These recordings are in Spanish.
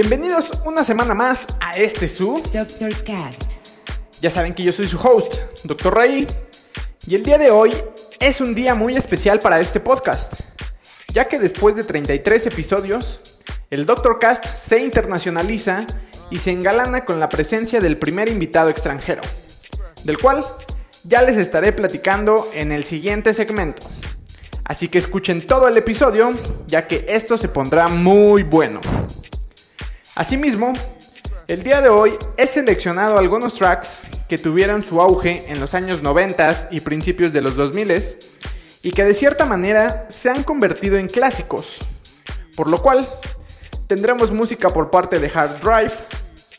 Bienvenidos una semana más a este su. Dr. Cast. Ya saben que yo soy su host, Dr. Ray, y el día de hoy es un día muy especial para este podcast, ya que después de 33 episodios, el Dr. Cast se internacionaliza y se engalana con la presencia del primer invitado extranjero, del cual ya les estaré platicando en el siguiente segmento. Así que escuchen todo el episodio, ya que esto se pondrá muy bueno. Asimismo, el día de hoy he seleccionado algunos tracks que tuvieron su auge en los años 90 y principios de los 2000 y que de cierta manera se han convertido en clásicos, por lo cual tendremos música por parte de Hard Drive,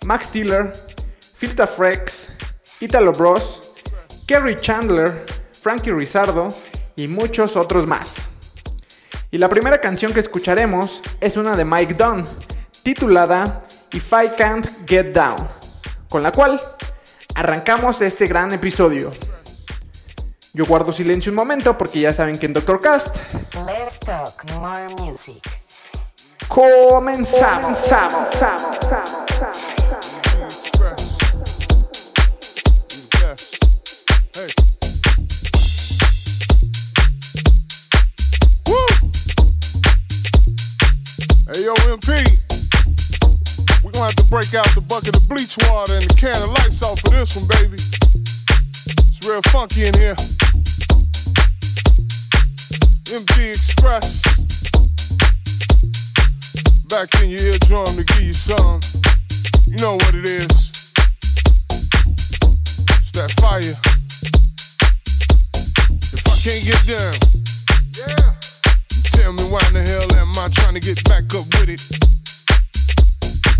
Max Tiller, Filta Frex, Italo Bros, Kerry Chandler, Frankie Rizardo y muchos otros más. Y la primera canción que escucharemos es una de Mike Dunn, titulada If I Can't Get Down, con la cual arrancamos este gran episodio. Yo guardo silencio un momento porque ya saben que en Doctor Cast Let's talk more music. comenzamos. Woo! Hey, yo, MP. Gonna have to break out the bucket of bleach water and the can of lights off for this one, baby. It's real funky in here. MG Express. Back in your eardrum to give you some. You know what it is. It's that fire. If I can't get down, yeah. Tell me why in the hell am I trying to get back up with it?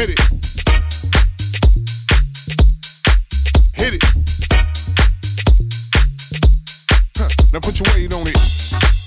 Hit it. Huh. Now put your weight on it.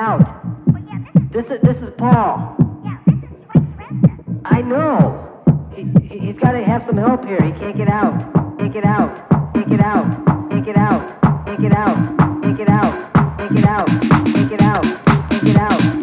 Bathroom he can't get out. This is this is Paul. I know. He, he- he's got to have some help here. He can't get out. Can't get out. Can't get out. Can't get out. Can't get out. Can't get out. Can't get out. Can't get out. Can't get out.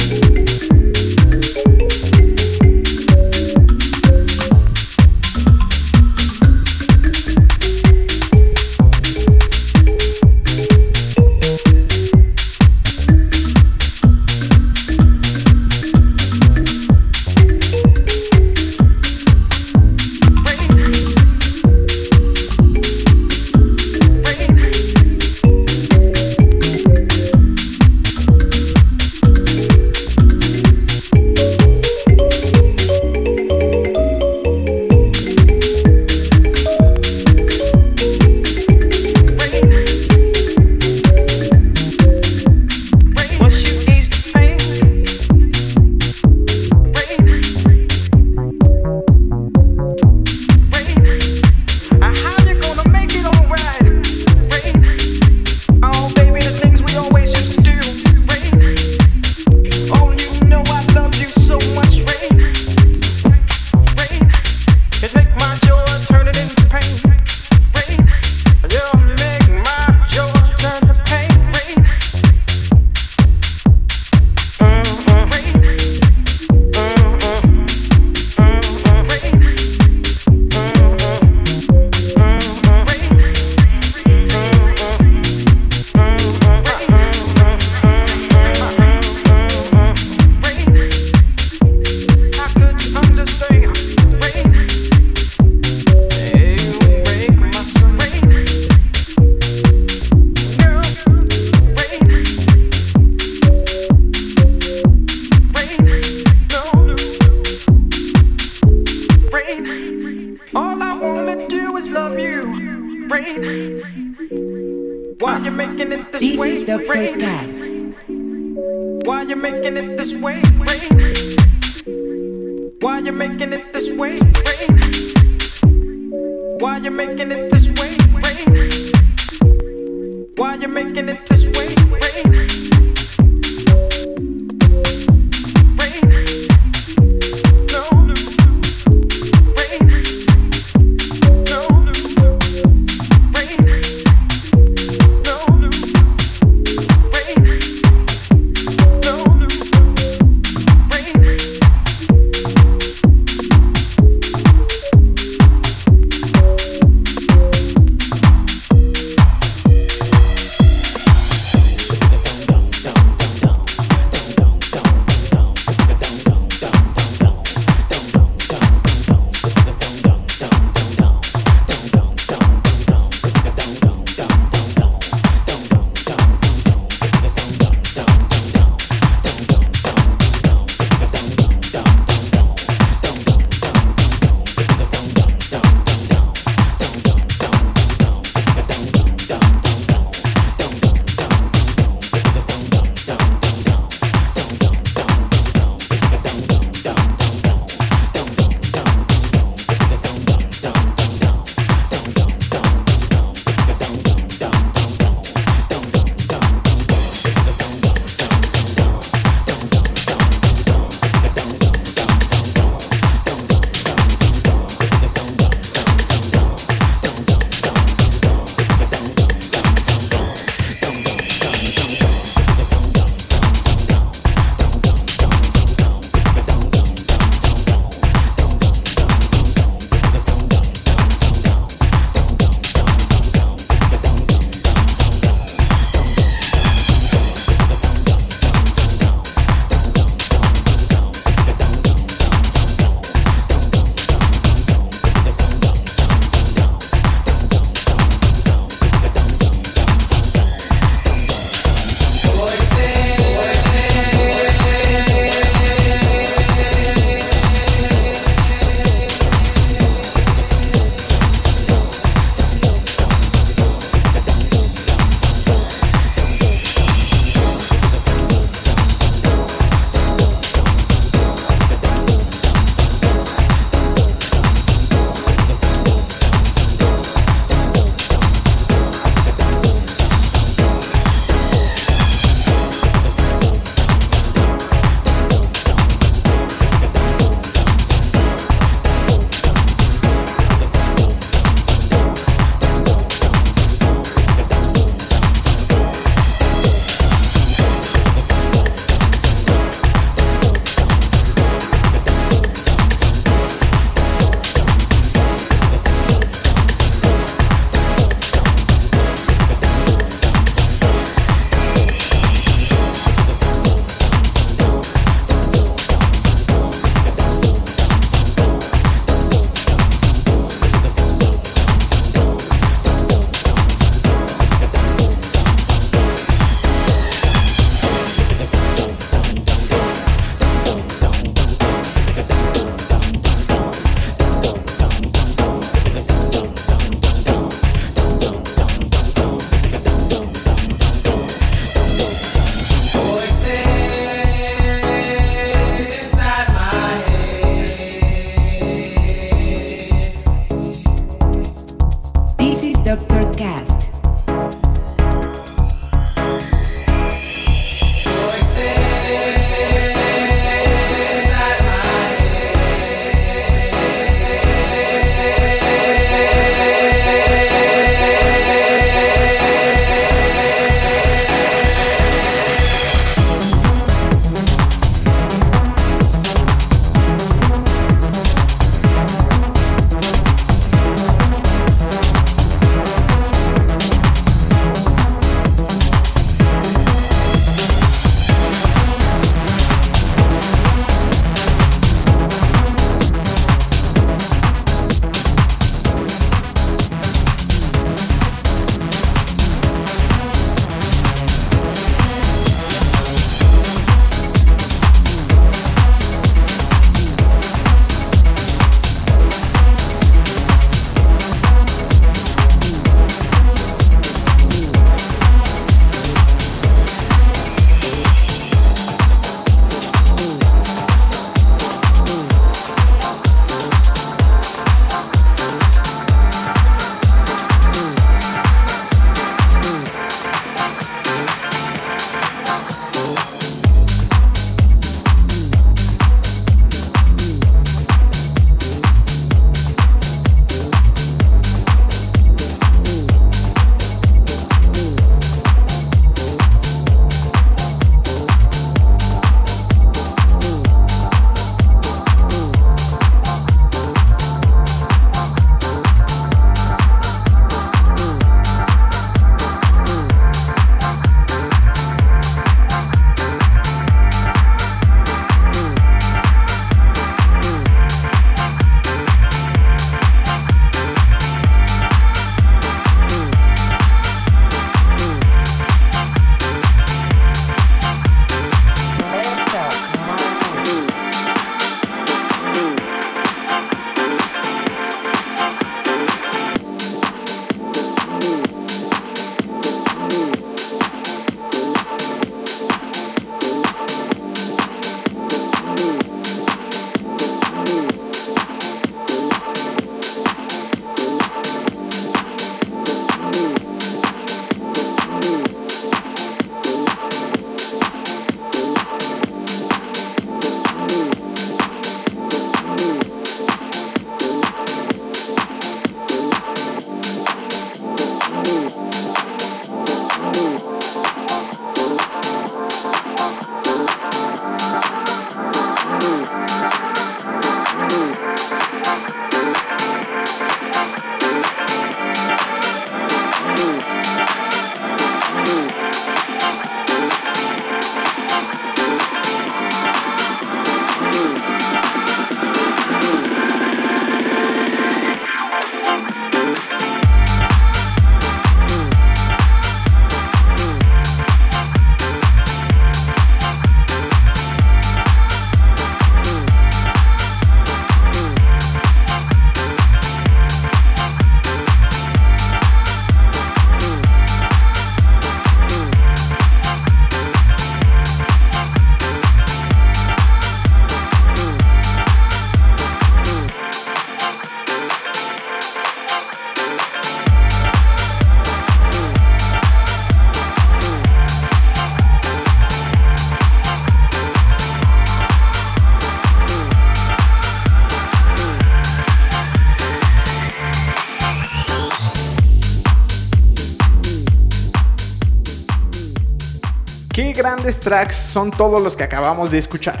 Tracks son todos los que acabamos de escuchar.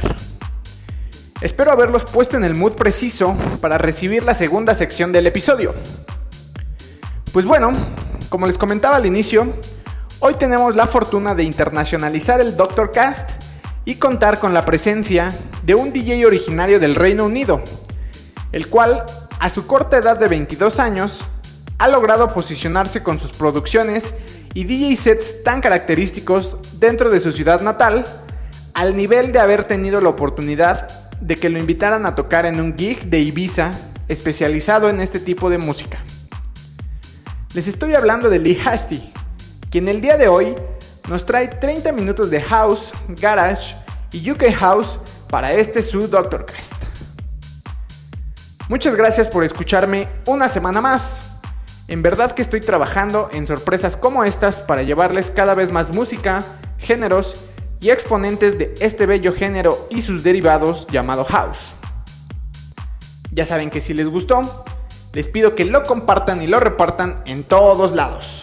Espero haberlos puesto en el mood preciso para recibir la segunda sección del episodio. Pues bueno, como les comentaba al inicio, hoy tenemos la fortuna de internacionalizar el Doctor Cast y contar con la presencia de un DJ originario del Reino Unido, el cual, a su corta edad de 22 años, ha logrado posicionarse con sus producciones y DJ sets tan característicos dentro de su ciudad natal, al nivel de haber tenido la oportunidad de que lo invitaran a tocar en un gig de Ibiza especializado en este tipo de música. Les estoy hablando de Lee Hasty, quien el día de hoy nos trae 30 minutos de house, garage y UK house para este su Doctorcast. Muchas gracias por escucharme una semana más. En verdad que estoy trabajando en sorpresas como estas para llevarles cada vez más música, géneros y exponentes de este bello género y sus derivados llamado house. Ya saben que si les gustó, les pido que lo compartan y lo repartan en todos lados.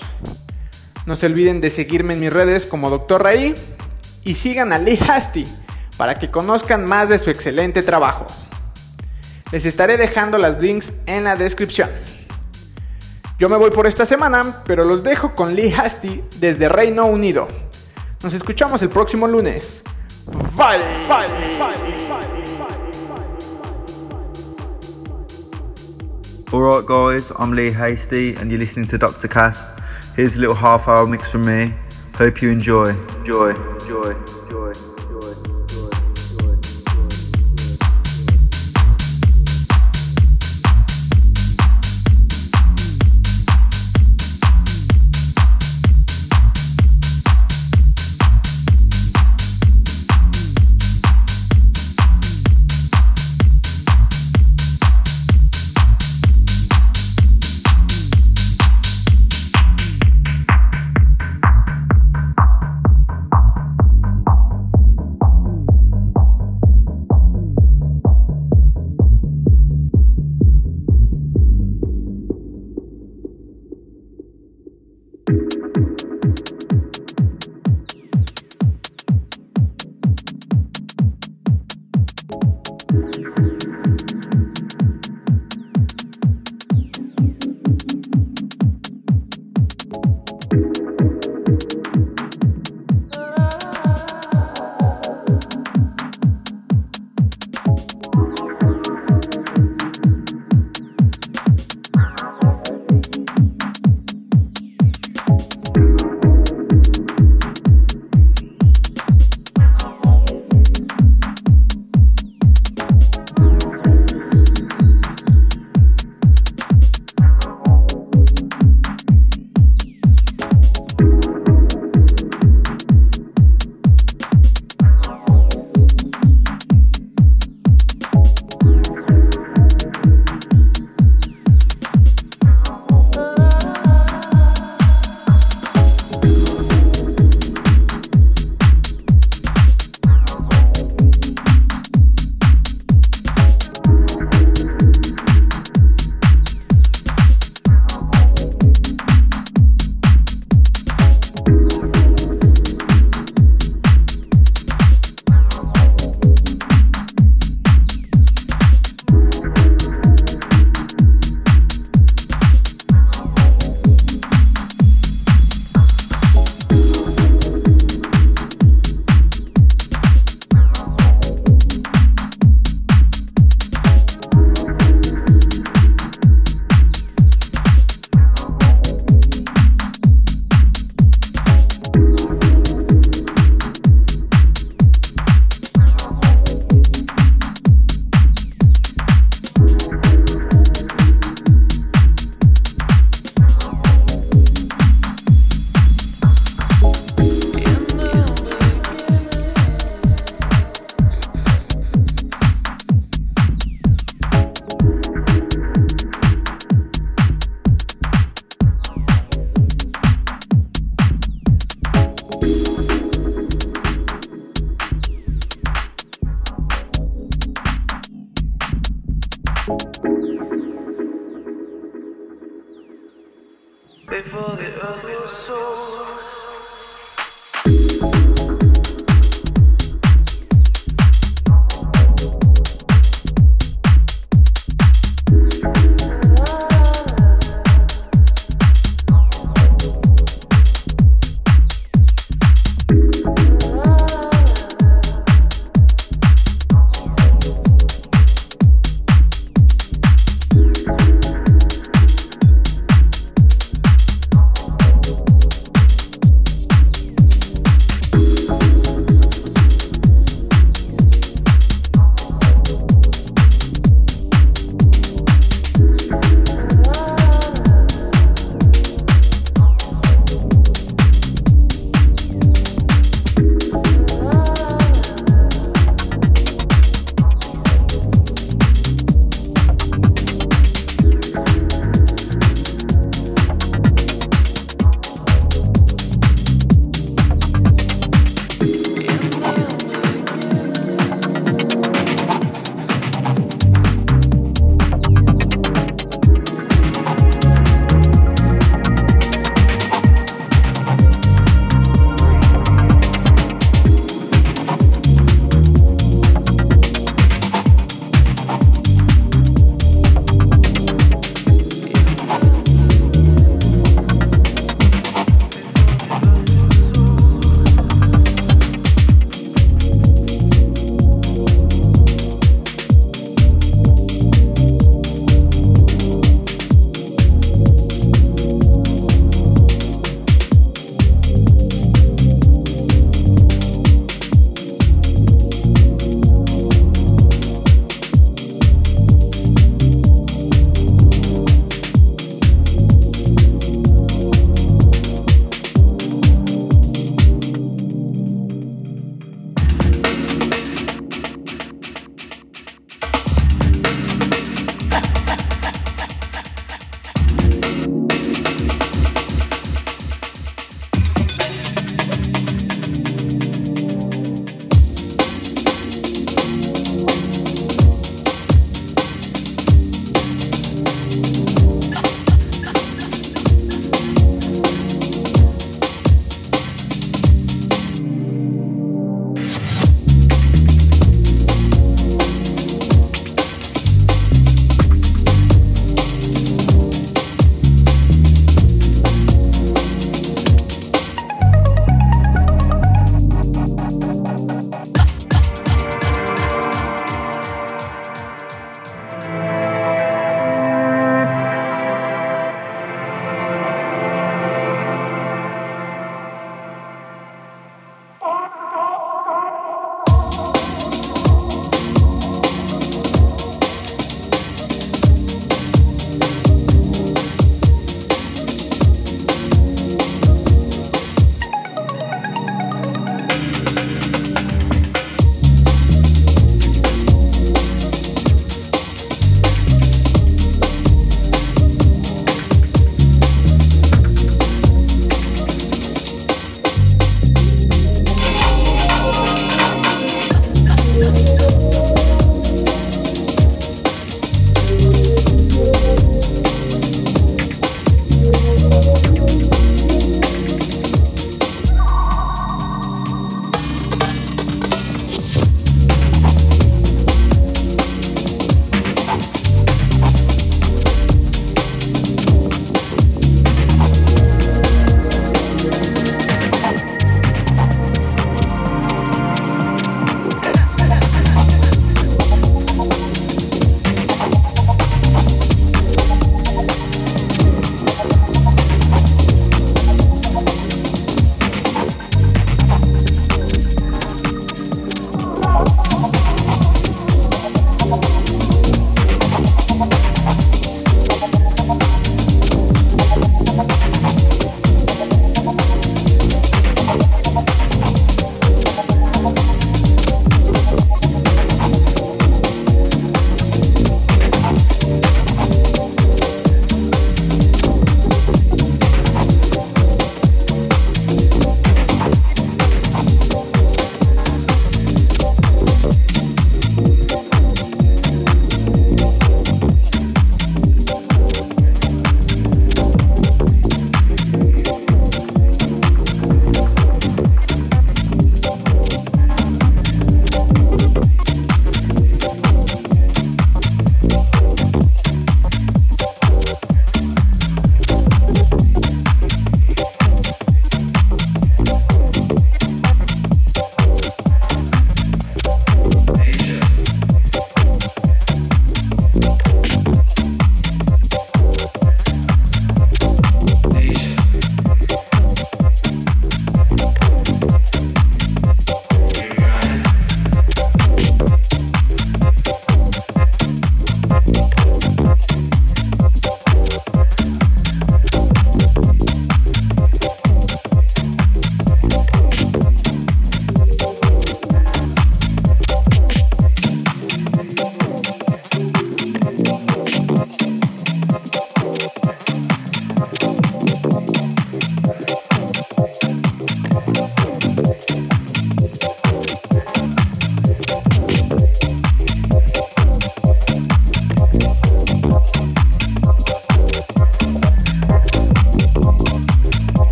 No se olviden de seguirme en mis redes como Dr. Ray y sigan a Lee Hasty para que conozcan más de su excelente trabajo. Les estaré dejando las links en la descripción. Yo me voy por esta semana, pero los dejo con Lee Hasty desde Reino Unido. Nos escuchamos el próximo lunes. Bye. Bye. Alright, guys, I'm Lee Hasty, and you're listening to Dr. Cass. Here's a little half hour mix from me. Hope you enjoy. Enjoy, enjoy,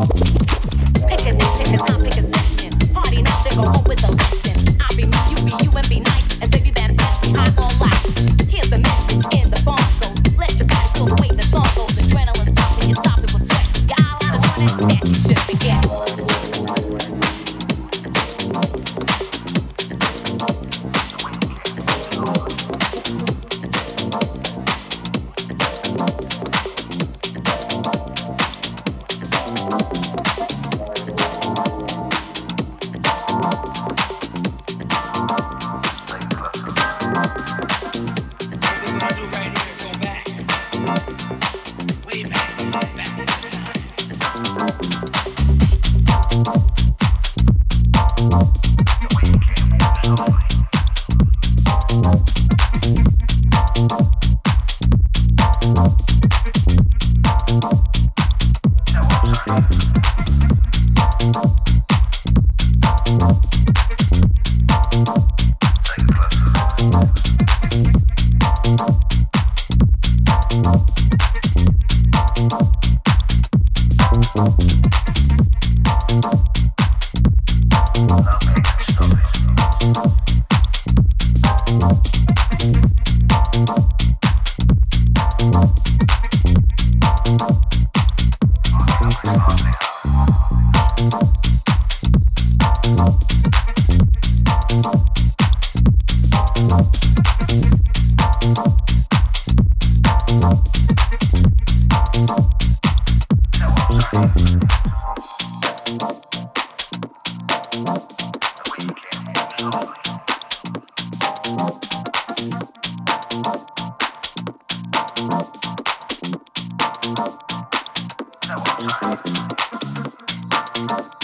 Pick a name, pick a time, pick a Thank you.